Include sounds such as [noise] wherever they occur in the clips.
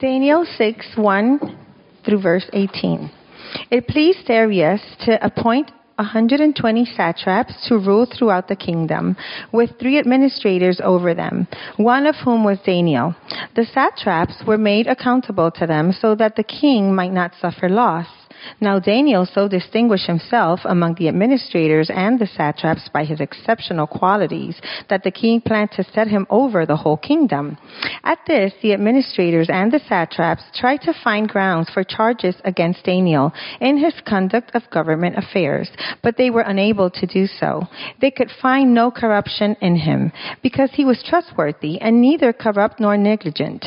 Daniel 6 1 through verse 18. It pleased Darius to appoint 120 satraps to rule throughout the kingdom, with three administrators over them, one of whom was Daniel. The satraps were made accountable to them so that the king might not suffer loss. Now Daniel so distinguished himself among the administrators and the satraps by his exceptional qualities that the king planned to set him over the whole kingdom. At this, the administrators and the satraps tried to find grounds for charges against Daniel in his conduct of government affairs, but they were unable to do so. They could find no corruption in him because he was trustworthy and neither corrupt nor negligent.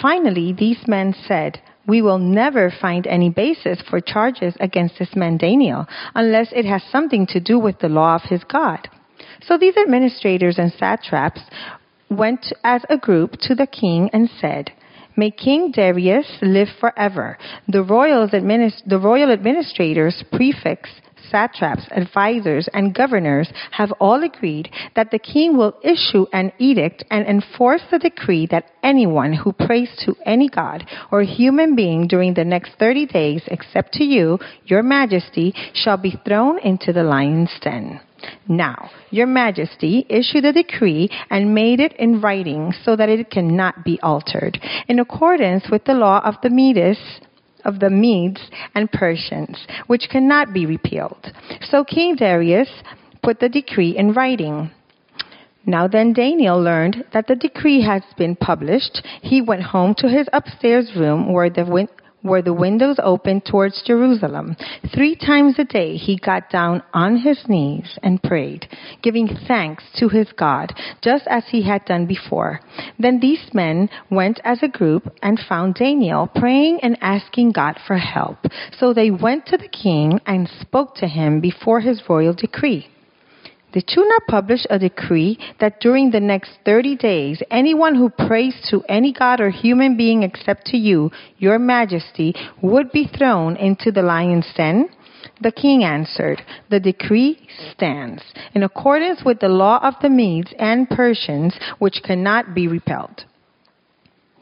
Finally, these men said, we will never find any basis for charges against this man Daniel unless it has something to do with the law of his God. So these administrators and satraps went as a group to the king and said, May King Darius live forever. The, administ- the royal administrators, prefects, satraps, advisors, and governors have all agreed that the king will issue an edict and enforce the decree that anyone who prays to any god or human being during the next 30 days, except to you, your majesty, shall be thrown into the lion's den. Now, your majesty issued a decree and made it in writing so that it cannot be altered, in accordance with the law of the Medes of the Medes and Persians, which cannot be repealed. So King Darius put the decree in writing. Now then Daniel learned that the decree has been published. He went home to his upstairs room where the, were the windows open towards Jerusalem. Three times a day he got down on his knees and prayed, giving thanks to his God, just as he had done before. Then these men went as a group and found Daniel praying and asking God for help. So they went to the king and spoke to him before his royal decree. Did you not publish a decree that during the next 30 days, anyone who prays to any god or human being except to you, your majesty, would be thrown into the lion's den? The king answered, The decree stands in accordance with the law of the Medes and Persians, which cannot be repelled.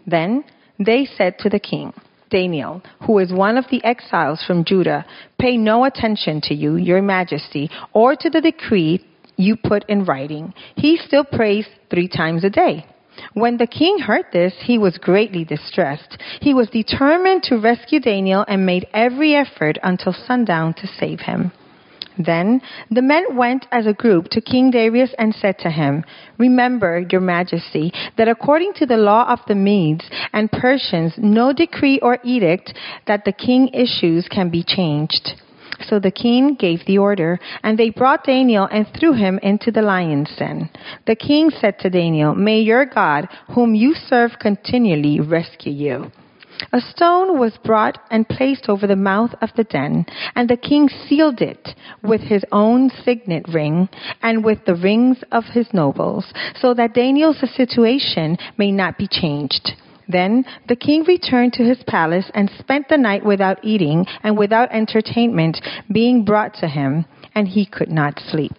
Then they said to the king, Daniel, who is one of the exiles from Judah, pay no attention to you, your majesty, or to the decree you put in writing. He still prays three times a day. When the king heard this, he was greatly distressed. He was determined to rescue Daniel and made every effort until sundown to save him. Then the men went as a group to King Darius and said to him, Remember, your majesty, that according to the law of the Medes and Persians, no decree or edict that the king issues can be changed. So the king gave the order, and they brought Daniel and threw him into the lion's den. The king said to Daniel, May your God, whom you serve continually, rescue you. A stone was brought and placed over the mouth of the den, and the king sealed it with his own signet ring and with the rings of his nobles, so that Daniel's situation may not be changed. Then the king returned to his palace and spent the night without eating and without entertainment being brought to him, and he could not sleep.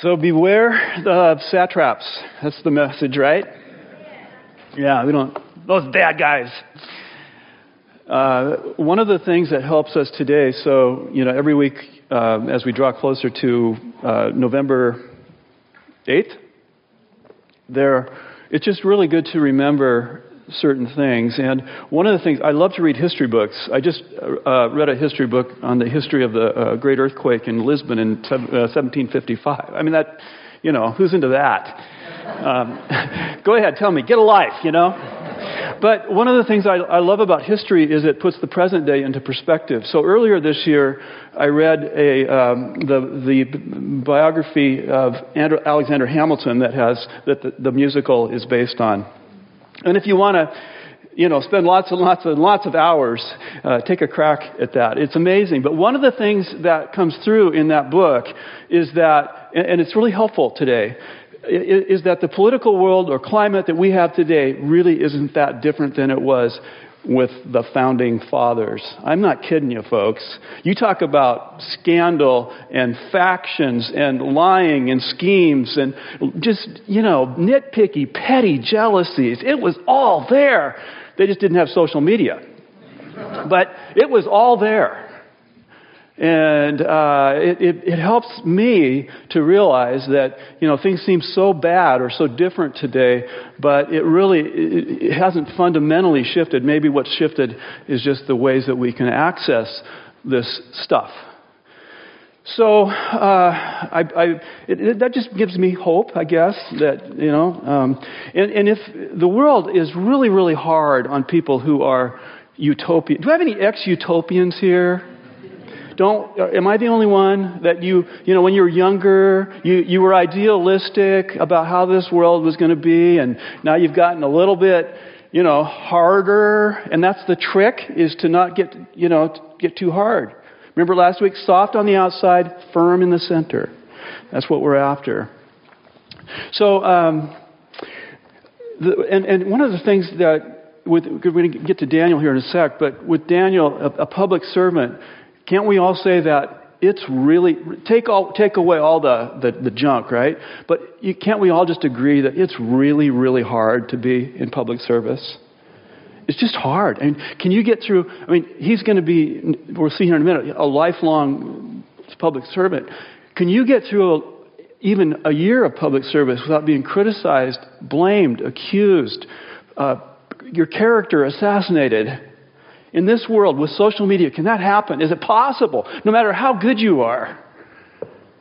So beware of satraps. That's the message, right? Yeah, we don't, those bad guys. Uh, one of the things that helps us today, so, you know, every week uh, as we draw closer to uh, November 8th, there it's just really good to remember certain things. And one of the things, I love to read history books. I just uh, read a history book on the history of the uh, great earthquake in Lisbon in uh, 1755. I mean, that, you know, who's into that? Um, [laughs] go ahead, tell me, get a life, you know? But one of the things I, I, love about history is it puts the present day into perspective. So earlier this year, I read a, um, the, the biography of Andrew, Alexander Hamilton that, has, that the, the musical is based on. And if you want to you know, spend lots and lots and lots of hours, uh, take a crack at that. It's amazing. But one of the things that comes through in that book is that, and it's really helpful today, is that the political world or climate that we have today really isn't that different than it was with the founding fathers. I'm not kidding you, folks. You talk about scandal and factions and lying and schemes and just, you know, nitpicky, petty jealousies. It was all there. They just didn't have social media. But it was all there. And uh, it, it, it, helps me to realize that you know things seem so bad or so different today, but it really it, it hasn't fundamentally shifted. Maybe what's shifted is just the ways that we can access this stuff. So uh, I, I, it, that just gives me hope, I guess. That you know, um, and, and if the world is really, really hard on people who are utopian. Do I have any ex-utopians here? Don't, uh, am I the only one that you, you know, when you were younger, you, you were idealistic about how this world was going to be, and now you've gotten a little bit, you know, harder, and that's the trick, is to not get, you know, get too hard. Remember last week? Soft on the outside, firm in the center. That's what we're after. So, um, the, and, and one of the things that, with, we're going to get to Daniel here in a sec, but with Daniel, a, a public servant, can't we all say that it's really take all take away all the, the, the junk, right? But you, can't we all just agree that it's really really hard to be in public service? It's just hard. I mean, can you get through? I mean, he's going to be. We'll see here in a minute. A lifelong public servant. Can you get through a, even a year of public service without being criticized, blamed, accused, uh, your character assassinated? In this world with social media, can that happen? Is it possible? No matter how good you are.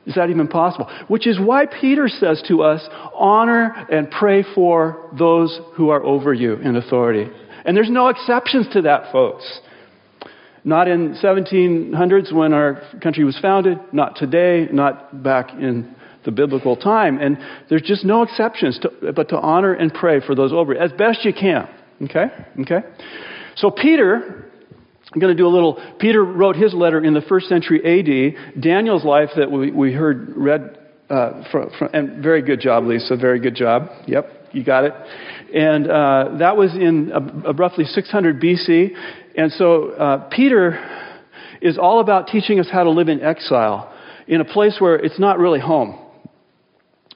Is that even possible? Which is why Peter says to us, honor and pray for those who are over you in authority. And there's no exceptions to that, folks. Not in 1700s when our country was founded, not today, not back in the biblical time. And there's just no exceptions to, but to honor and pray for those over you as best you can. Okay? Okay? So Peter, I'm going to do a little. Peter wrote his letter in the first century A.D. Daniel's life that we, we heard read, uh, from, from, and very good job, Lisa. Very good job. Yep, you got it. And uh, that was in roughly 600 BC. And so uh, Peter is all about teaching us how to live in exile in a place where it's not really home.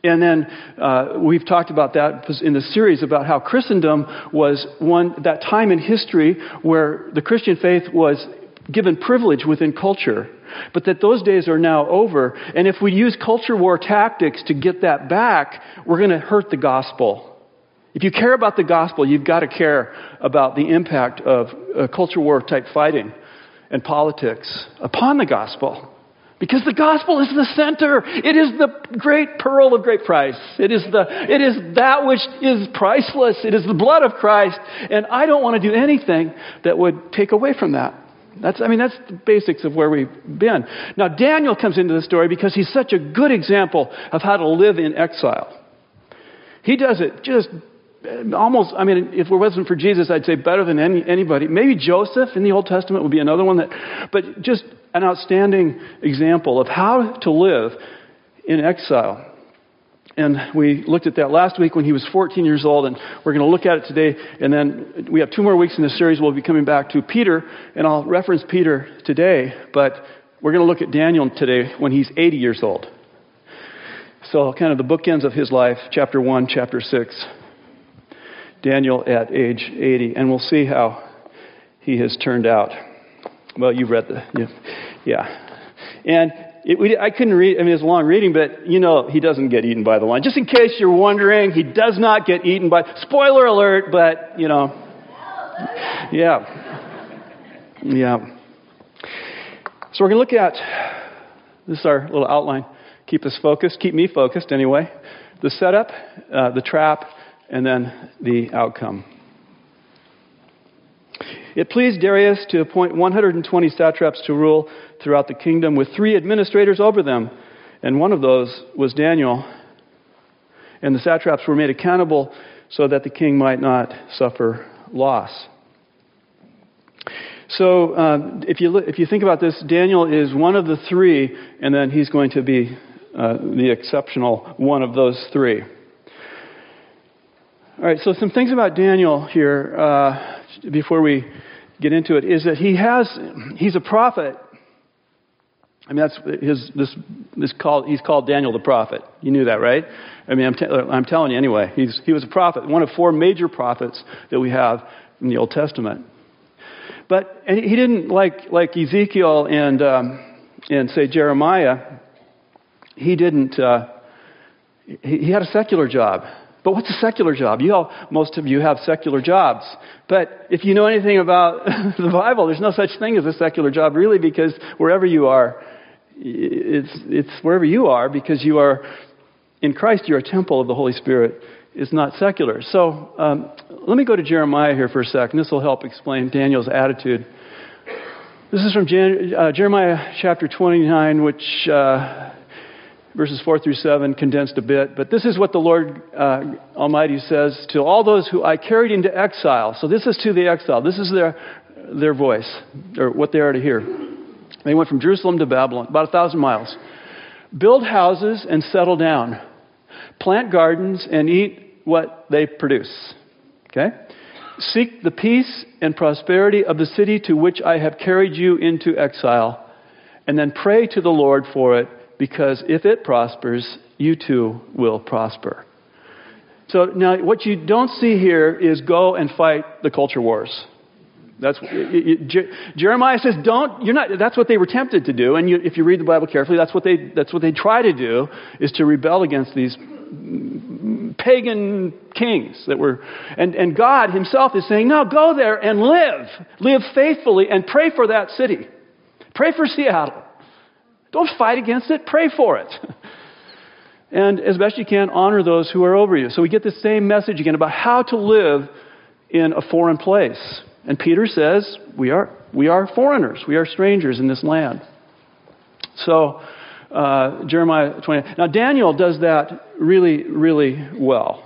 And then uh, we've talked about that in the series about how Christendom was one that time in history where the Christian faith was given privilege within culture, but that those days are now over. And if we use culture war tactics to get that back, we're going to hurt the gospel. If you care about the gospel, you've got to care about the impact of uh, culture war type fighting and politics upon the gospel. Because the gospel is the center. It is the great pearl of great price. It is, the, it is that which is priceless. It is the blood of Christ. And I don't want to do anything that would take away from that. That's, I mean, that's the basics of where we've been. Now, Daniel comes into the story because he's such a good example of how to live in exile. He does it just almost, I mean, if it wasn't for Jesus, I'd say better than any, anybody. Maybe Joseph in the Old Testament would be another one that, but just an outstanding example of how to live in exile. And we looked at that last week when he was 14 years old, and we're going to look at it today. And then we have two more weeks in this series. We'll be coming back to Peter, and I'll reference Peter today, but we're going to look at Daniel today when he's 80 years old. So, kind of the bookends of his life, chapter 1, chapter 6. Daniel at age 80, and we'll see how he has turned out. Well, you've read the, yeah. And it, we, I couldn't read, I mean, it's a long reading, but you know, he doesn't get eaten by the lion. Just in case you're wondering, he does not get eaten by, spoiler alert, but, you know, yeah. Yeah. So we're going to look at, this is our little outline. Keep us focused, keep me focused anyway. The setup, uh, the trap, and then the outcome. It pleased Darius to appoint 120 satraps to rule throughout the kingdom with three administrators over them, and one of those was Daniel. And the satraps were made accountable so that the king might not suffer loss. So, um, if, you look, if you think about this, Daniel is one of the three, and then he's going to be uh, the exceptional one of those three. All right, so some things about Daniel here. Uh, before we get into it is that he has, he's a prophet. I mean, that's his, this, this called, he's called Daniel the prophet. You knew that, right? I mean, I'm, t- I'm telling you anyway. He's, he was a prophet, one of four major prophets that we have in the Old Testament. But and he didn't, like, like Ezekiel and, um, and say Jeremiah, he didn't, uh, he, he had a secular job. But what's a secular job? You all, most of you have secular jobs. But if you know anything about [laughs] the Bible, there's no such thing as a secular job, really, because wherever you are, it's, it's wherever you are, because you are in Christ, you're a temple of the Holy Spirit. It's not secular. So um, let me go to Jeremiah here for a second. This will help explain Daniel's attitude. This is from Jan- uh, Jeremiah chapter 29, which uh, verses 4 through 7, condensed a bit. But this is what the Lord uh, Almighty says to all those who I carried into exile. So this is to the exile. This is their, their voice, or what they are to hear. They went from Jerusalem to Babylon, about a thousand miles. Build houses and settle down. Plant gardens and eat what they produce. Okay? Seek the peace and prosperity of the city to which I have carried you into exile, and then pray to the Lord for it because if it prospers, you too will prosper. So now, what you don't see here is go and fight the culture wars. That's it, it, Jeremiah says, "Don't." You're not. That's what they were tempted to do, and you, if you read the Bible carefully, that's what they that's what they try to do is to rebel against these pagan kings that were. And and God Himself is saying, "No, go there and live, live faithfully, and pray for that city, pray for Seattle." Don't fight against it, pray for it. [laughs] And as best you can, honor those who are over you. So we get the same message again about how to live in a foreign place. And Peter says, we are, we are foreigners, we are strangers in this land. So, uh, Jeremiah 20. Now, Daniel does that really, really well.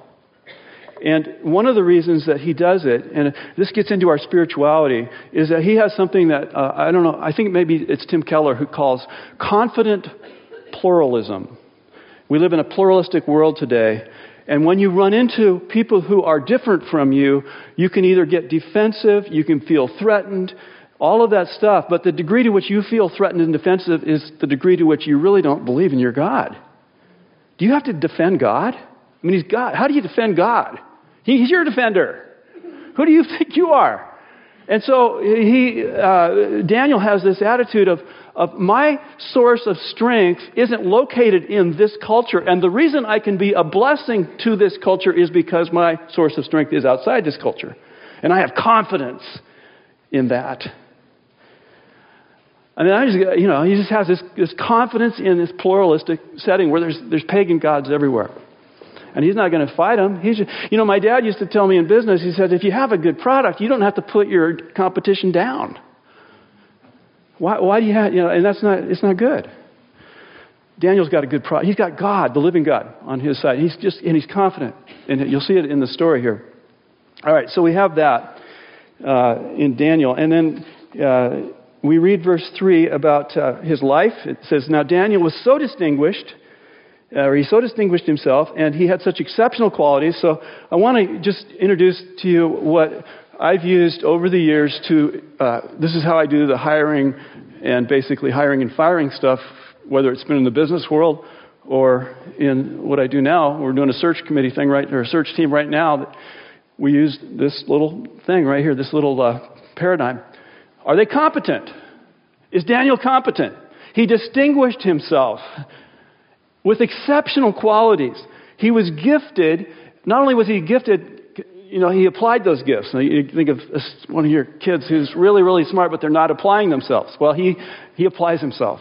And one of the reasons that he does it, and this gets into our spirituality, is that he has something that, uh, I don't know, I think maybe it's Tim Keller who calls confident pluralism. We live in a pluralistic world today. And when you run into people who are different from you, you can either get defensive, you can feel threatened, all of that stuff. But the degree to which you feel threatened and defensive is the degree to which you really don't believe in your God. Do you have to defend God? I mean, He's God. How do you defend God? He's your defender. Who do you [laughs] think you are? And so he, uh, Daniel has this attitude of, of my source of strength isn't located in this culture. And the reason I can be a blessing to this culture is because my source of strength is outside this culture. And I have confidence in that. I mean, I just, you know, he just has this, this confidence in this pluralistic setting where there's, there's pagan gods everywhere. And he's not going to fight them. He's, you know, my dad used to tell me in business, he said, if you have a good product, you don't have to put your competition down. Why, why do you have, you know, and that's not, it's not good. Daniel's got a good product. He's got God, the living God, on his side. He's just, and he's confident. And you'll see it in the story here. All right, so we have that uh, in Daniel. And then uh, we read verse 3 about uh, his life. It says, Now Daniel was so distinguished or he so distinguished himself, and he had such exceptional qualities. So I want to just introduce to you what I've used over the years to. Uh, this is how I do the hiring and basically hiring and firing stuff, whether it's been in the business world or in what I do now. We're doing a search committee thing right, or a search team right now. That we use this little thing right here, this little uh, paradigm. Are they competent? Is Daniel competent? He distinguished himself with exceptional qualities. He was gifted, not only was he gifted, you know, he applied those gifts. Now, you think of one of your kids who's really, really smart, but they're not applying themselves. Well, he, he applies himself.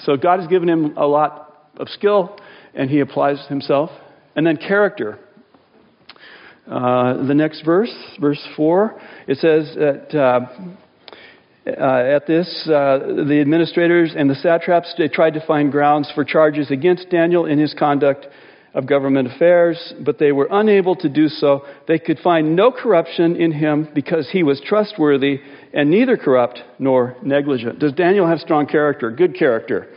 So God has given him a lot of skill, and he applies himself. And then character. Uh, the next verse, verse 4, it says that uh, uh, at this, uh, the administrators and the satraps they tried to find grounds for charges against Daniel in his conduct of government affairs, but they were unable to do so. They could find no corruption in him because he was trustworthy and neither corrupt nor negligent. Does Daniel have strong character, good character?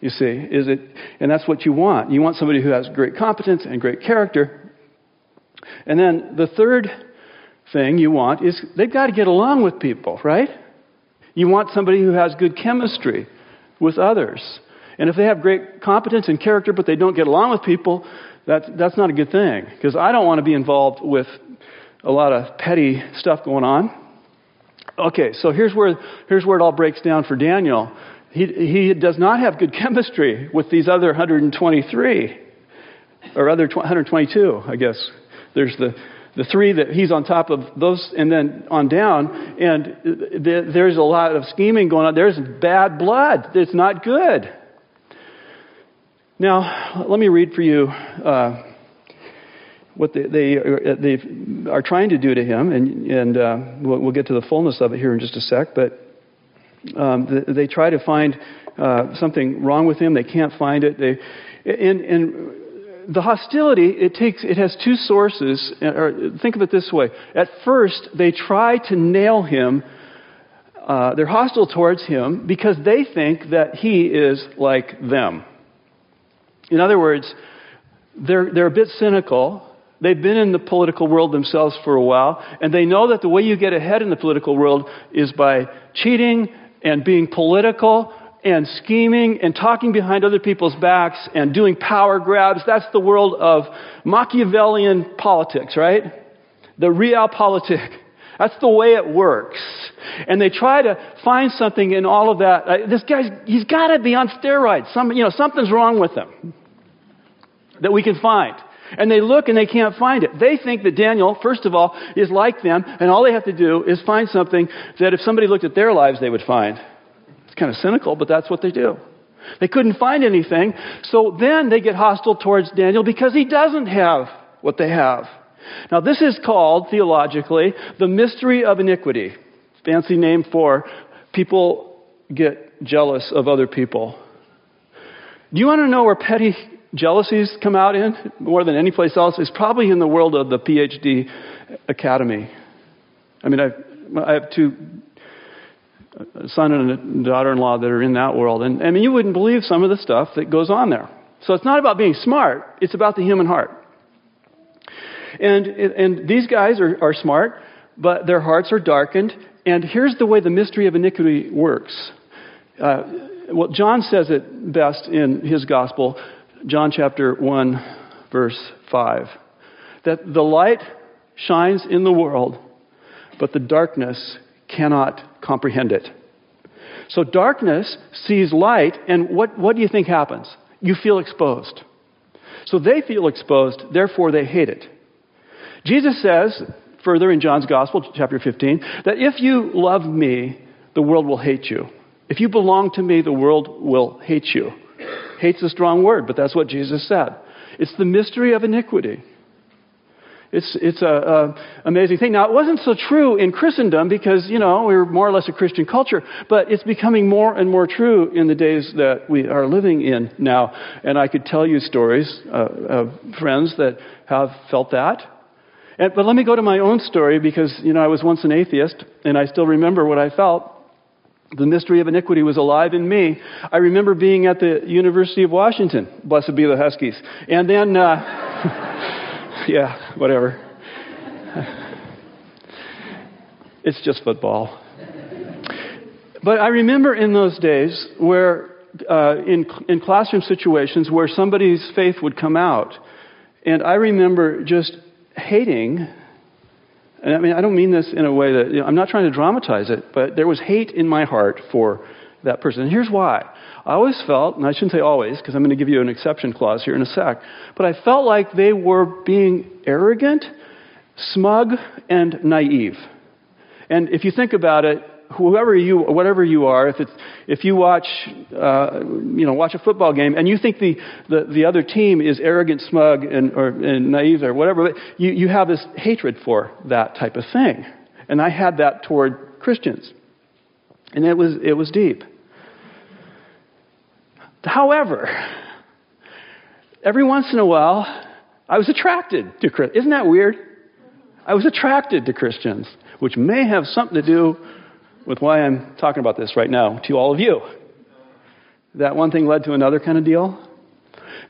You see, is it, and that's what you want. You want somebody who has great competence and great character. And then the third thing you want is they've got to get along with people, right? You want somebody who has good chemistry with others. And if they have great competence and character, but they don't get along with people, that's, that's not a good thing. Because I don't want to be involved with a lot of petty stuff going on. Okay, so here's where, here's where it all breaks down for Daniel. He, he does not have good [laughs] chemistry with these other 123, or other 122, I guess. There's the, the three that he's on top of those, and then on down, and there's a lot of scheming going on. There's bad blood. It's not good. Now, let me read for you uh, what they, they, they, are trying to do to him, and, and uh, we'll, we'll, get to the fullness of it here in just a sec. But um, they, they, try to find uh, something wrong with him. They can't find it. They, and, and the hostility, it takes, it has two sources. Or think of it this way. At first, they try to nail him. Uh, they're hostile towards him because they think that he is like them. In other words, they're, they're a bit cynical. They've been in the political world themselves for a while, and they know that the way you get ahead in the political world is by cheating and being political and scheming and talking behind other people's backs and doing power grabs. That's the world of Machiavellian politics, right? The realpolitik. That's the way it works. And they try to find something in all of that. Uh, this guy's, he's got to be on steroids. Some, you know, something's wrong with him that we can find. And they look and they can't find it. They think that Daniel, first of all, is like them, and all they have to do is find something that if somebody looked at their lives, they would find kind of cynical, but that's what they do. They couldn't find anything, so then they get hostile towards Daniel because he doesn't have what they have. Now, this is called, theologically, the mystery of iniquity. Fancy name for people get jealous of other people. Do you want to know where petty jealousies come out in more than any place else? It's probably in the world of the PhD academy. I mean, I've, I have two son and a daughter-in-law that are in that world. And I mean, you wouldn't believe some of the stuff that goes on there. So it's not about being smart, it's about the human heart. And, and these guys are, are smart, but their hearts are darkened. And here's the way the mystery of iniquity works. Uh, well, John says it best in his gospel, John chapter 1, verse 5. That the light shines in the world, but the darkness cannot comprehend it. So darkness sees light, and what, what do you think happens? You feel exposed. So they feel exposed, therefore they hate it. Jesus says, further in John's Gospel, chapter 15, that if you love me, the world will hate you. If you belong to me, the world will hate you. Hate's a strong word, but that's what Jesus said. It's the mystery of iniquity. It's, it's a, amazing thing. Now, it wasn't so true in Christendom because, you know, we are more or less a Christian culture, but it's becoming more and more true in the days that we are living in now. And I could tell you stories uh, of friends that have felt that. And, but let me go to my own story because, you know, I was once an atheist and I still remember what I felt. The mystery of iniquity was alive in me. I remember being at the University of Washington. Blessed be the Huskies. And then, uh, [laughs] [laughs] yeah, whatever. it's just football. But I remember in those days where, uh, in, in classroom situations where somebody's faith would come out. And I remember just hating, and I mean, I don't mean this in a way that, you know, I'm not trying to dramatize it, but there was hate in my heart for that person. And here's why. I always felt, and I shouldn't say always, because I'm going to give you an exception clause here in a sec, but I felt like they were being arrogant, smug, and naive. And if you think about it, whoever you, whatever you are, if it's, if you watch, uh, you know, watch a football game and you think the, the, the other team is arrogant, smug, and, or, and naive or whatever, you, you have this hatred for that type of thing. And I had that toward Christians. And it was, it was deep. However, every once in a while, I was attracted to Christians. Isn't that weird? I was attracted to Christians, which may have something to do with why I'm talking about this right now to all of you. That one thing led to another kind of deal.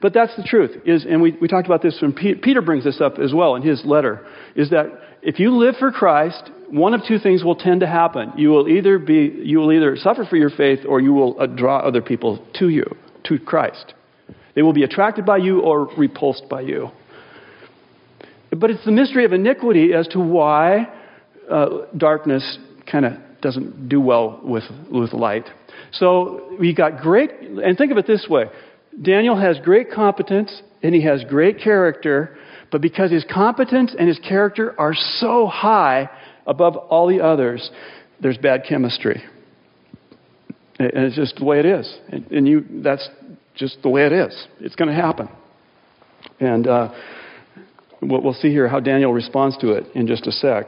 But that's the truth. Is, and we, we talked about this when Peter brings this up as well in his letter, is that if you live for Christ, one of two things will tend to happen. You will either be, you will either suffer for your faith or you will uh, draw other people to you, to Christ. They will be attracted by you or repulsed by you. But it's the mystery of iniquity as to why uh, darkness kind of doesn't do well with, with light. So we got great, and think of it this way Daniel has great competence and he has great character, but because his competence and his character are so high above all the others, there's bad chemistry. And it's just the way it is. And you, that's just the way it is. It's going to happen. And uh, we'll see here how Daniel responds to it in just a sec.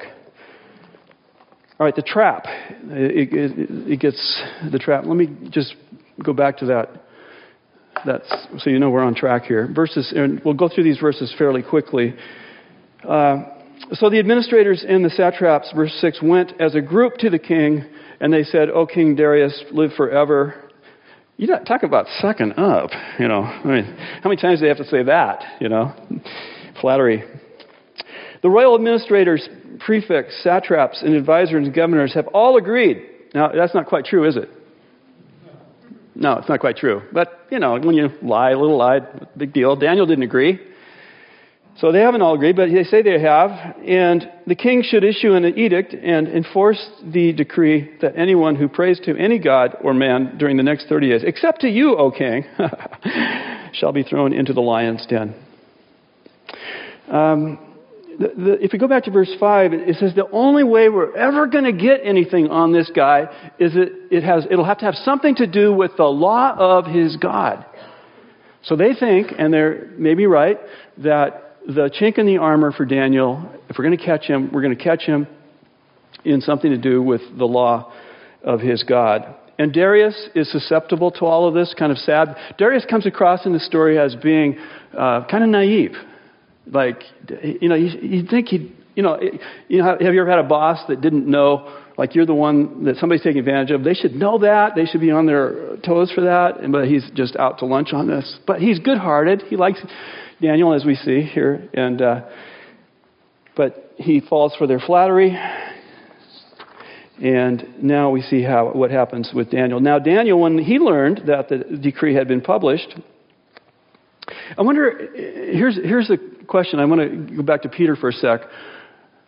All right, the trap. It, it, it, gets the trap. Let me just go back to that. That's so you know we're on track here. Verses, and we'll go through these verses fairly quickly. Uh, so the administrators and the satraps, verse six, went as a group to the king, and they said, "O King Darius, live forever." You know, talk about sucking up. You know, I mean, how many times do they have to say that? You know, flattery. The royal administrators prefects, satraps, and advisors and governors have all agreed. Now, that's not quite true, is it? No, it's not quite true. But, you know, when you lie, a little lie, big deal. Daniel didn't agree. So they haven't all agreed, but they say they have. And the king should issue an edict and enforce the decree that anyone who prays to any god or man during the next 30 days, except to you, O king, [laughs] shall be thrown into the lion's den. Um, the, the, if we go back to verse 5, it says the only way we're ever going to get anything on this guy is that it has, it'll have to have something to do with the law of his God. So they think, and they're maybe right, that the chink in the armor for Daniel, if we're going to catch him, we're going to catch him in something to do with the law of his God. And Darius is susceptible to all of this, kind of sad. Darius comes across in the story as being uh, kind of naive. Like, you know, you, you think he, you know, you know, have you ever had a boss that didn't know, like you're the one that somebody's taking advantage of? They should know that. They should be on their toes for that. But he's just out to lunch on this. But he's good-hearted. He likes Daniel, as we see here. And, uh, but he falls for their flattery. And now we see how what happens with Daniel. Now Daniel, when he learned that the decree had been published, I wonder. Here's here's the question. I want to go back to Peter for a sec.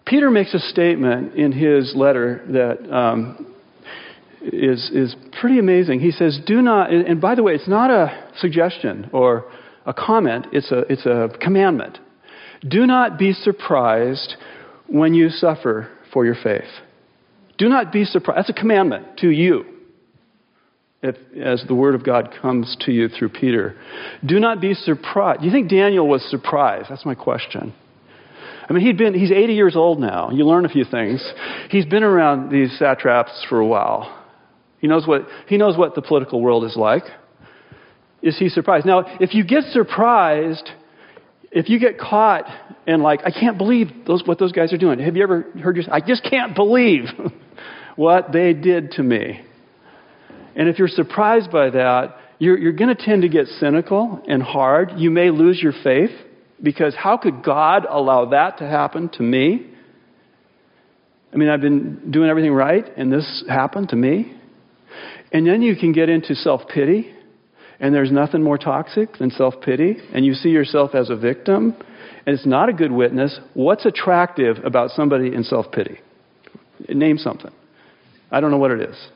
Peter makes a statement in his letter that um, is is pretty amazing. He says, "Do not." And by the way, it's not a suggestion or a comment. It's a it's a commandment. Do not be surprised when you suffer for your faith. Do not be surprised. That's a commandment to you if, as the word of God comes to you through Peter. Do not be surprised. Do you think Daniel was surprised? That's my question. I mean, he'd been, he's 80 years old now. You learn a few things. He's been around these satraps for a while. He knows what, he knows what the political world is like. Is he surprised? Now, if you get surprised, if you get caught and like, I can't believe those, what those guys are doing. Have you ever heard yourself? I just can't believe [laughs] what they did to me. And if you're surprised by that, you're, you're going to tend to get cynical and hard. You may lose your faith because how could God allow that to happen to me? I mean, I've been doing everything right and this happened to me. And then you can get into self pity, and there's nothing more toxic than self pity, and you see yourself as a victim, and it's not a good witness. What's attractive about somebody in self pity? Name something. I don't know what it is.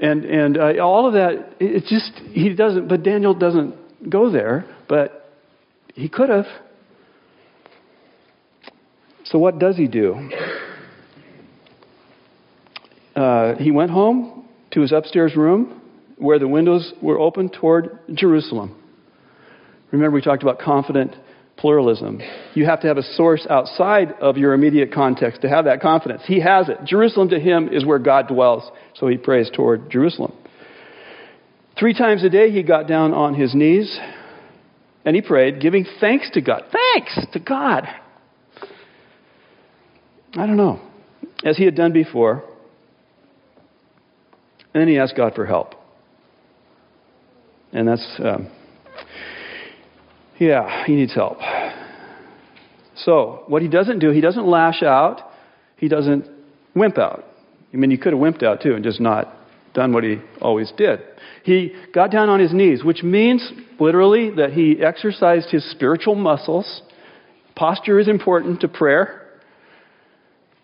And, and uh, all of that, it's just, he doesn't, but Daniel doesn't go there, but he could have. So what does he do? Uh, he went home to his upstairs room where the windows were open toward Jerusalem. Remember, we talked about confident pluralism. You have to have a source outside of your immediate context to have that confidence. He has it. Jerusalem to him is where God dwells, so he prays toward Jerusalem. Three times a day he got down on his knees and he prayed, giving thanks to God. Thanks to God. I don't know. As he had done before. And then he asked God for help. And that's. Um, yeah, he needs help. So, what he doesn't do, he doesn't lash out, he doesn't wimp out. I mean, he could have wimped out too and just not done what he always did. He got down on his knees, which means literally that he exercised his spiritual muscles. Posture is important to prayer.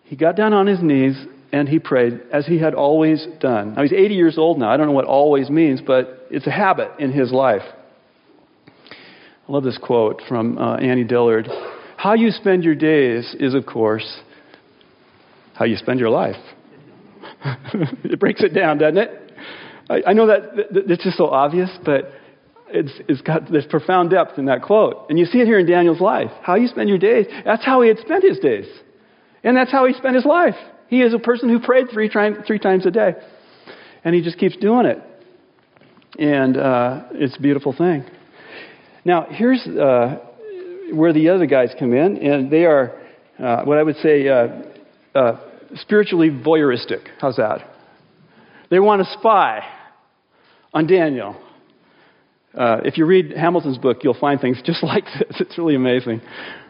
He got down on his knees and he prayed as he had always done. Now he's 80 years old now. I don't know what always means, but it's a habit in his life. I love this quote from uh, Annie Dillard. How you spend your days is, of course, how you spend your life. [laughs] it breaks it down, doesn't it? I, I know that, that it's just so obvious, but it's, it's got this profound depth in that quote. And you see it here in Daniel's life. How you spend your days, that's how he had spent his days. And that's how he spent his life. He is a person who prayed three, tri- three times a day. And he just keeps doing it. And uh, it's a beautiful thing. Now, here's uh, where the other guys come in, and they are uh, what I would say uh, uh, spiritually voyeuristic. How's that? They want to spy on Daniel. Uh, if you read Hamilton's book, you'll find things [laughs] just like this. It's really amazing.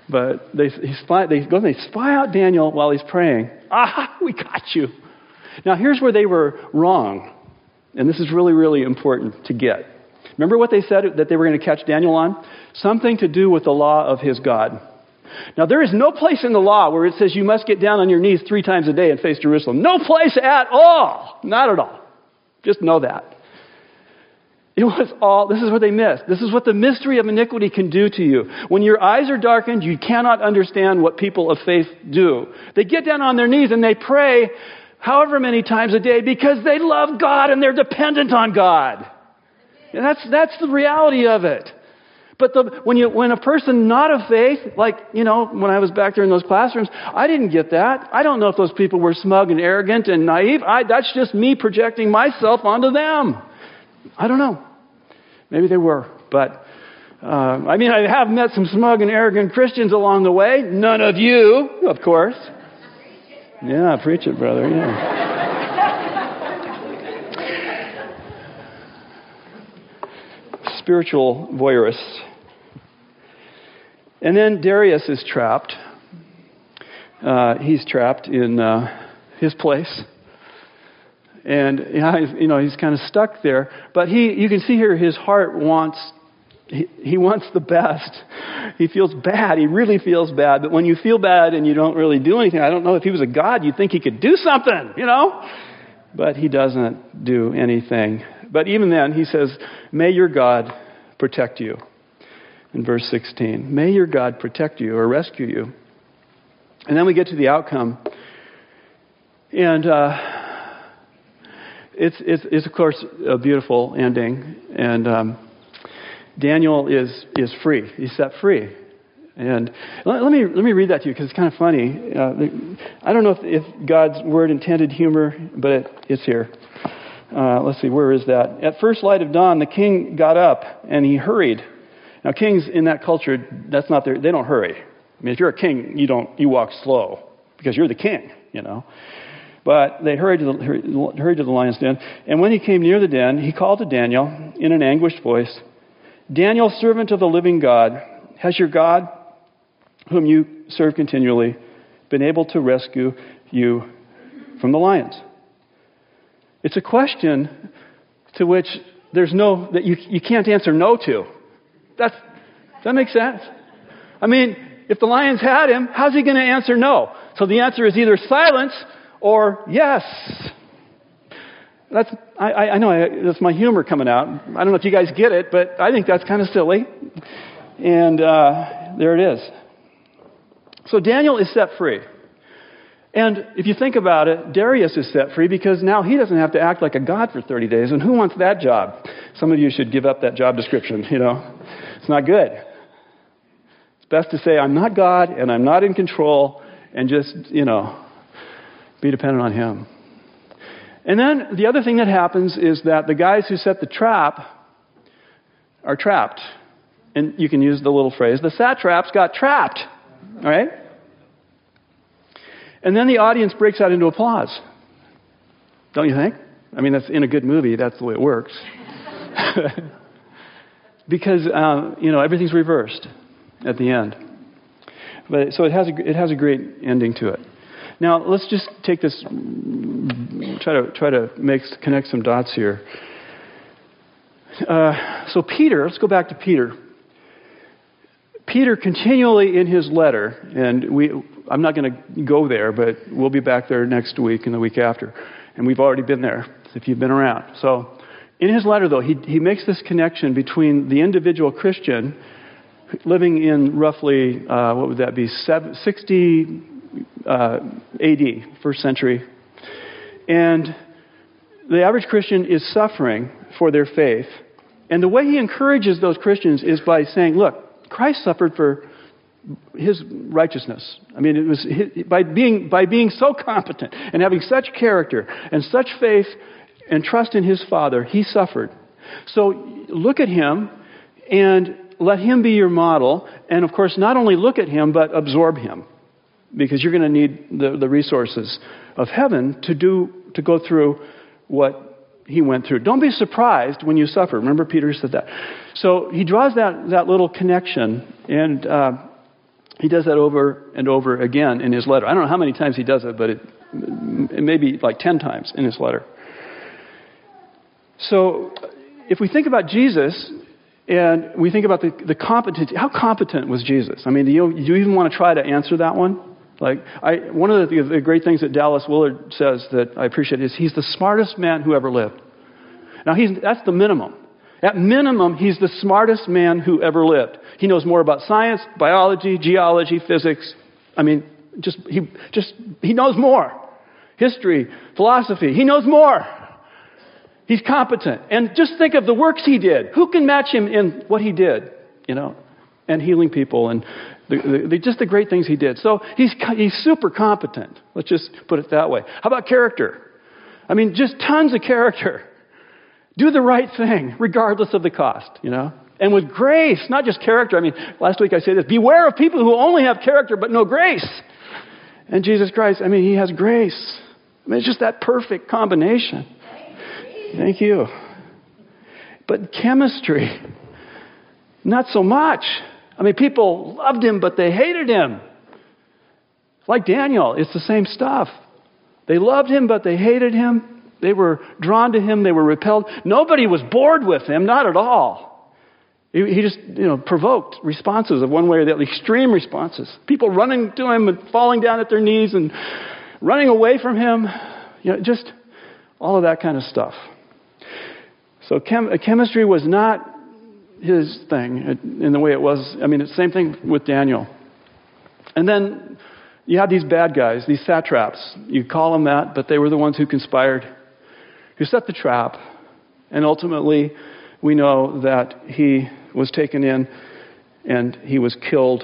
But they, spy, they go and they spy out Daniel while he's praying. Ah, [laughs] we got you. Now, here's where they were wrong. And this is really, really important to get. Remember what they said that they were going to catch Daniel on? Something to do with the law of his God. Now, there is no place in the law where it says you must get down on your knees three times a day and face Jerusalem. No place at all. Not at all. Just know that. It was all, this is what they missed. This is what the mystery of iniquity can do to you. When your eyes are darkened, you cannot understand what people of faith do. They get down on their knees and they pray however many times a day because they love God and they're dependent on God. And that's, that's the reality of it. But the, when, you, when a person not of faith, like, you know, when I was back there in those classrooms, I didn't get that. I don't know if those people were smug and arrogant and naive. I, that's just me projecting myself onto them. I don't know. Maybe they were. But, uh, I mean, I have met some smug and arrogant Christians along the way. None of you, of course. Yeah, preach it, brother. Yeah. Spiritual voyeurists. And then Darius is trapped. Uh, he's trapped in uh, his place and yeah, you know he's kind of stuck there. But he, you can see here, his heart wants he, he wants the best. He feels bad. He really feels bad. But when you feel bad and you don't really do anything, I don't know if he was a god, you'd think he could do something, you know. But he doesn't do anything. But even then, he says, "May your God protect you." In verse 16, "May your God protect you or rescue you." And then we get to the outcome, and. Uh, it's, it's, it's, of course a beautiful ending, and um, Daniel is, is free. He's set free. And let, let me, let me read that to you because it's kind of funny. Uh, I don't know if, if, God's word intended humor, but it, it's here. Uh, let's see, where is that? At first light of dawn, the king got up and he hurried. Now, kings in that culture, that's not their, they don't hurry. I mean, if you're a king, you don't, you walk slow because you're the king, you know. But they hurried to, the, hurried to the lion's den. And when he came near the den, he called to Daniel in an anguished voice Daniel, servant of the living God, has your God, whom you serve continually, been able to rescue you from the lions? It's a question to which there's no, that you, you can't answer no to. That's, does that make sense? I mean, if the lions had him, how's he going to answer no? So the answer is either silence or yes. That's, I, I know I, that's my humor coming out. I don't know if you guys get it, but I think that's kind of silly. And uh, there it is. So Daniel is set free. And if you think about it, Darius is set free because now he doesn't have to act like a god for 30 days. And who wants that job? Some of you should give up that job description, you know. It's not good. It's best to say, I'm not God and I'm not in control and just, you know, be dependent on Him. And then the other thing that happens is that the guys who set the trap are trapped. And you can use the little phrase the satraps got trapped. All right? And then the audience breaks out into applause. Don't you think? I mean, that's in a good movie, that's the way it works. [laughs] because, uh, you know, everything's reversed at the end. But so it has a, it has a great ending to it. Now let's just take this, try to try to make connect some dots here. Uh, so Peter, let's go back to Peter. Peter continually in his letter, and we, I'm not going to go there, but we'll be back there next week and the week after. And we've already been there if you've been around. So in his letter, though, he, he makes this connection between the individual Christian living in roughly, uh, what would that be, 60 uh, AD, first century. And the average Christian is suffering for their faith. And the way he encourages those Christians is by saying, look, Christ suffered for his righteousness. I mean, it was his, by being by being so competent and having such character and such faith and trust in his Father, he suffered. So look at him and let him be your model. And of course, not only look at him, but absorb him. Because you're going to need the, the resources of heaven to do, to go through what he went through. Don't be surprised when you suffer. Remember, Peter said that. So he draws that, that little connection, and uh, he does that over and over again in his letter. I don't know how many times he does it, but it, it may be like 10 times in his letter. So if we think about Jesus, and we think about the, the competency. How competent was Jesus? I mean, do you, do you even want to try to answer that one? Like, I, one of the, the great things that Dallas Willard says that I appreciate is he's the smartest man who ever lived. Now, he's, that's the minimum. At minimum, he's the smartest man who ever lived. He knows more about science, biology, geology, physics. I mean, just, he, just, he knows more. History, philosophy. He knows more. He's competent. And just think of the works he did. Who can match him in what he did? You know, and healing people and the, the, just the great things he did. So he's, he's super competent. Let's just put it that way. How about character? I mean, just tons of character. Do the right thing, regardless of the cost, you know? And with grace, not just character. I mean, last week I said this beware of people who only have character but no grace. And Jesus Christ, I mean, he has grace. I mean, it's just that perfect combination. Thank you. But chemistry, not so much. I mean, people loved him, but they hated him. Like Daniel, it's the same stuff. They loved him, but they hated him. They were drawn to him, they were repelled. Nobody was bored with him, not at all. He, just, you know, provoked responses of one way or the other, extreme responses. People running to him and falling down at their knees and running away from him. You know, just all of that kind of stuff. So chem- uh, chemistry was not his thing in the way it was. I mean, it's the same thing with Daniel. And then you had these bad guys, these satraps. You call them that, but they were the ones who conspired, who set the trap. And ultimately, we know that he was taken in and he was killed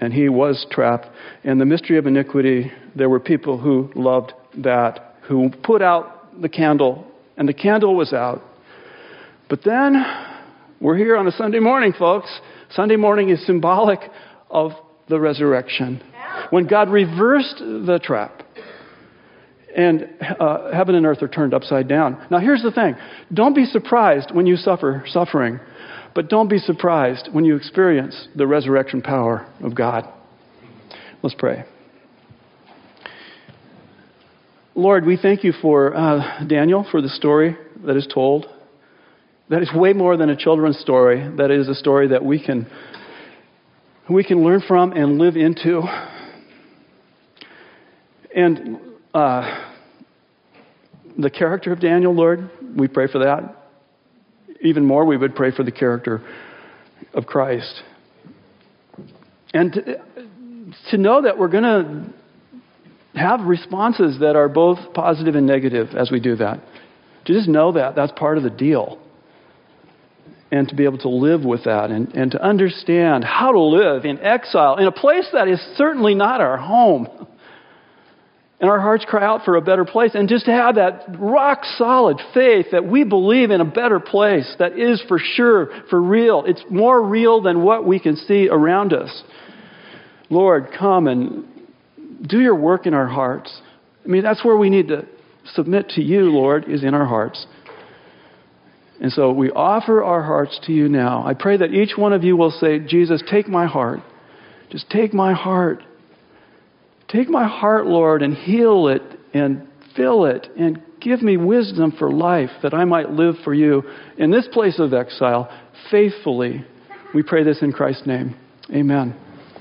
and he was trapped. And the mystery of iniquity, there were people who loved that, who put out the candle, and the candle was out. But then we're here on a Sunday morning, folks. Sunday morning is symbolic of the resurrection. When God reversed the trap and uh, heaven and earth are turned upside down. Now, here's the thing don't be surprised when you suffer suffering, but don't be surprised when you experience the resurrection power of God. Let's pray. Lord, we thank you for uh, Daniel, for the story that is told. That is way more than a children's story. That is a story that we can, we can learn from and live into. And uh, the character of Daniel, Lord, we pray for that. Even more, we would pray for the character of Christ. And to, to know that we're going to have responses that are both positive and negative as we do that. To just know that, that's part of the deal and to be able to live with that and, and to understand how to live in exile in a place that is certainly not our home. And our hearts cry out for a better place. And just to have that rock solid faith that we believe in a better place that is for sure, for real. It's more real than what we can see around us. Lord, come and do your work in our hearts. I mean, that's where we need to submit to you, Lord, is in our hearts. And so we offer our hearts to you now. I pray that each one of you will say, Jesus, take my heart Just take my heart. Take my heart, Lord, and heal it and fill it and give me wisdom for life that I might live for you in this place of exile faithfully. We pray this in Christ's name. Amen.